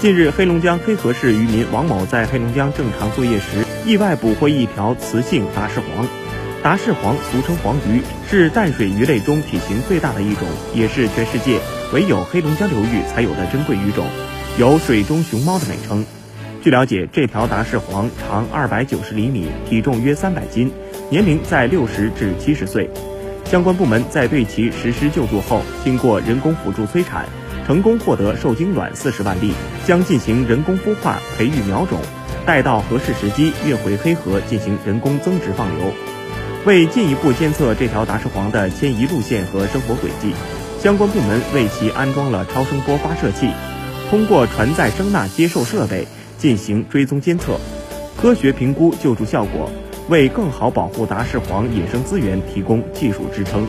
近日，黑龙江黑河市渔民王某在黑龙江正常作业时，意外捕获一条雌性达氏黄。达氏黄俗称黄鱼，是淡水鱼类中体型最大的一种，也是全世界唯有黑龙江流域才有的珍贵鱼种，有“水中熊猫”的美称。据了解，这条达氏黄长二百九十厘米，体重约三百斤，年龄在六十至七十岁。相关部门在对其实施救助后，经过人工辅助催产，成功获得受精卵四十万粒，将进行人工孵化、培育苗种，待到合适时机运回黑河进行人工增殖放流。为进一步监测这条达氏黄的迁移路线和生活轨迹，相关部门为其安装了超声波发射器，通过船载声呐接受设备进行追踪监测，科学评估救助效果，为更好保护达氏黄野生资源提供技术支撑。